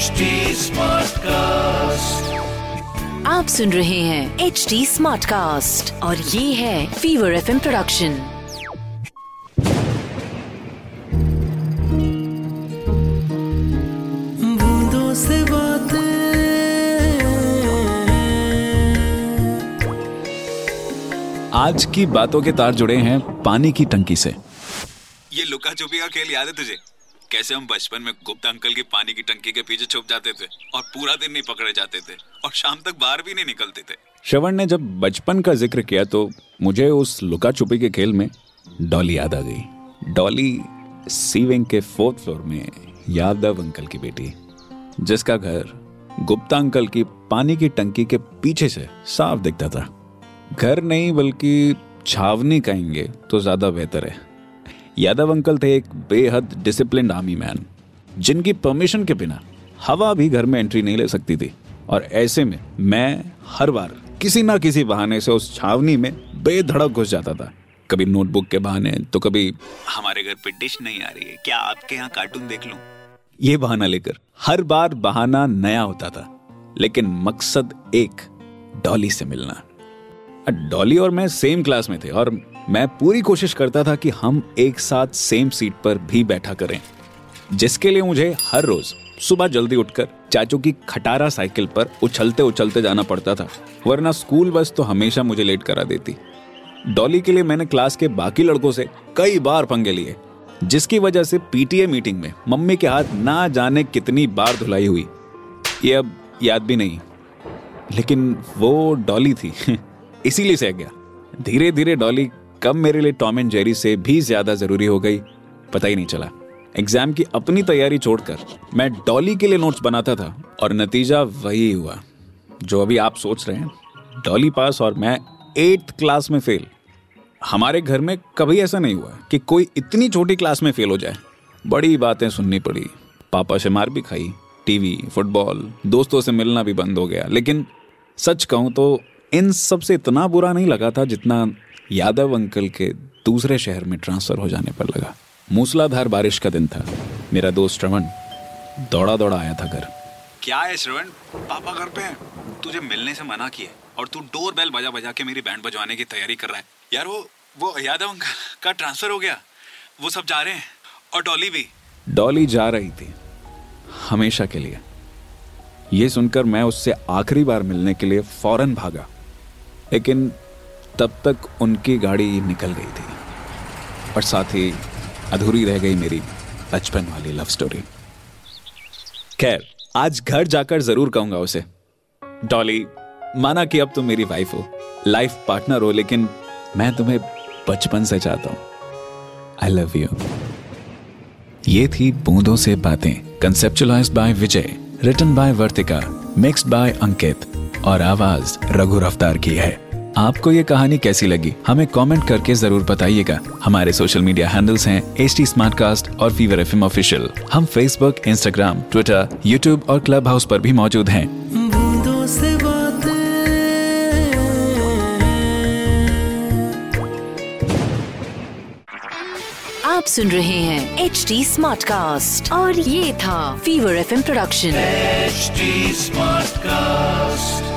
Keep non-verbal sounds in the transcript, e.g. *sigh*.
HD Smartcast. आप सुन रहे हैं एच डी स्मार्ट कास्ट और ये है फीवर एफ़ प्रोडक्शन बूंदों से बातें आज की बातों के तार जुड़े हैं पानी की टंकी से। ये लुका छुपी का खेल याद है तुझे? कैसे हम बचपन में गुप्ता अंकल की पानी की टंकी के पीछे छुप जाते थे और पूरा दिन नहीं पकड़े जाते थे और शाम तक बाहर भी नहीं निकलते थे। श्रवण ने जब बचपन का ज़िक्र किया तो मुझे उस लुका छुपी के खेल में डॉली याद आ गई। डॉली सी विंग के फोर्थ फ्लोर में यादव अंकल की बेटी, जिसका घर गुप्ता अंकल की पानी की टंकी के पीछे से साफ़ दिखता था। घर नहीं, बल्कि छावनी कहेंगे तो ज़्यादा बेहतर है। यादव अंकल थे एक बेहद डिसिप्लिन आर्मी मैन जिनकी परमिशन के बिना हवा भी घर में एंट्री नहीं ले सकती थी। और ऐसे में मैं हर बार किसी ना किसी बहाने से उस छावनी में बेधड़क घुस जाता था। कभी नोटबुक के बहाने तो कभी हमारे घर पे डिश नहीं आ रही है। क्या आपके यहाँ कार्टून देख लूँ? ये बहाना लेकर हर बार बहाना नया होता था, लेकिन मकसद एक डॉली से मिलना। डॉली और मैं सेम क्लास में थे और मैं पूरी कोशिश करता था कि हम एक साथ सेम सीट पर भी बैठा करें, जिसके लिए मुझे हर रोज सुबह जल्दी उठकर चाचू की खटारा साइकिल पर उछलते उछलते जाना पड़ता था, वरना स्कूल बस तो हमेशा मुझे लेट करा देती। डॉली के लिए मैंने क्लास के बाकी लड़कों से कई बार पंगे लिए, जिसकी वजह से पीटीए मीटिंग में मम्मी के हाथ ना जाने कितनी बार धुलाई हुई। ये अब याद भी नहीं, लेकिन वो डॉली थी, *laughs* इसीलिए सह गया। धीरे धीरे डॉली कब मेरे लिए टॉम एंड जेरी से भी ज़्यादा ज़रूरी हो गई, पता ही नहीं चला। एग्ज़ाम की अपनी तैयारी छोड़कर मैं डॉली के लिए नोट्स बनाता था और नतीजा वही हुआ, जो अभी आप सोच रहे हैं। डॉली पास और मैं एट्थ क्लास में फेल हमारे घर में कभी ऐसा नहीं हुआ कि कोई इतनी छोटी क्लास में फेल हो जाए। बड़ी बातें सुननी पड़ी, पापा से मार भी खाई, टीवी, फुटबॉल, दोस्तों से मिलना भी बंद हो गया। लेकिन सच कहूँ तो इन सबसे इतना बुरा नहीं लगा था जितना यादव अंकल के दूसरे शहर में ट्रांसफ़र हो जाने पर लगा। मूसलाधार बारिश का दिन था। मेरा दोस्त श्रवण दौड़ा दौड़ा आया था घर। क्या है श्रवण? पापा घर पे हैं। तुझे मिलने से मना किया और तू डोर बेल बजा बजा के मेरी बैंड बजवाने की तैयारी कर रहा है। यार वो वो यादव अंकल का ट्रांसफ़र हो गया। वो सब जा रहे हैं। और डॉली भी। डॉली जा रही थी। हमेशा के लिए। ये सुनकर मैं उससे आखिरी बार मिलने के लिए फ़ौरन भागा। लेकिन तब तक उनकी गाड़ी निकल गई थी। और साथ ही अधूरी रह गई मेरी बचपन वाली लव स्टोरी खैर, आज घर जाकर ज़रूर कहूँगा उसे। डॉली, माना कि अब तुम मेरी वाइफ हो। लाइफ पार्टनर हो, लेकिन मैं तुम्हें बचपन से चाहता हूँ। आई लव यू ये थी बूंदों से बातें conceptualize by Vijay written by Vartika mixed by Ankit, और आवाज़ रघु रफ्तार की है। आपको ये कहानी कैसी लगी? हमें कमेंट करके ज़रूर बताइएगा। हमारे सोशल मीडिया हैंडल्स हैं एच टी और फीवर एफ़ ऑफिशियल हम फेसबुक इंस्टाग्राम ट्विटर यूट्यूब और क्लब हाउस पर भी मौजूद हैं। आप सुन रहे हैं एच टी स्मार्ट कास्ट और ये था fever F production HD Smartcast.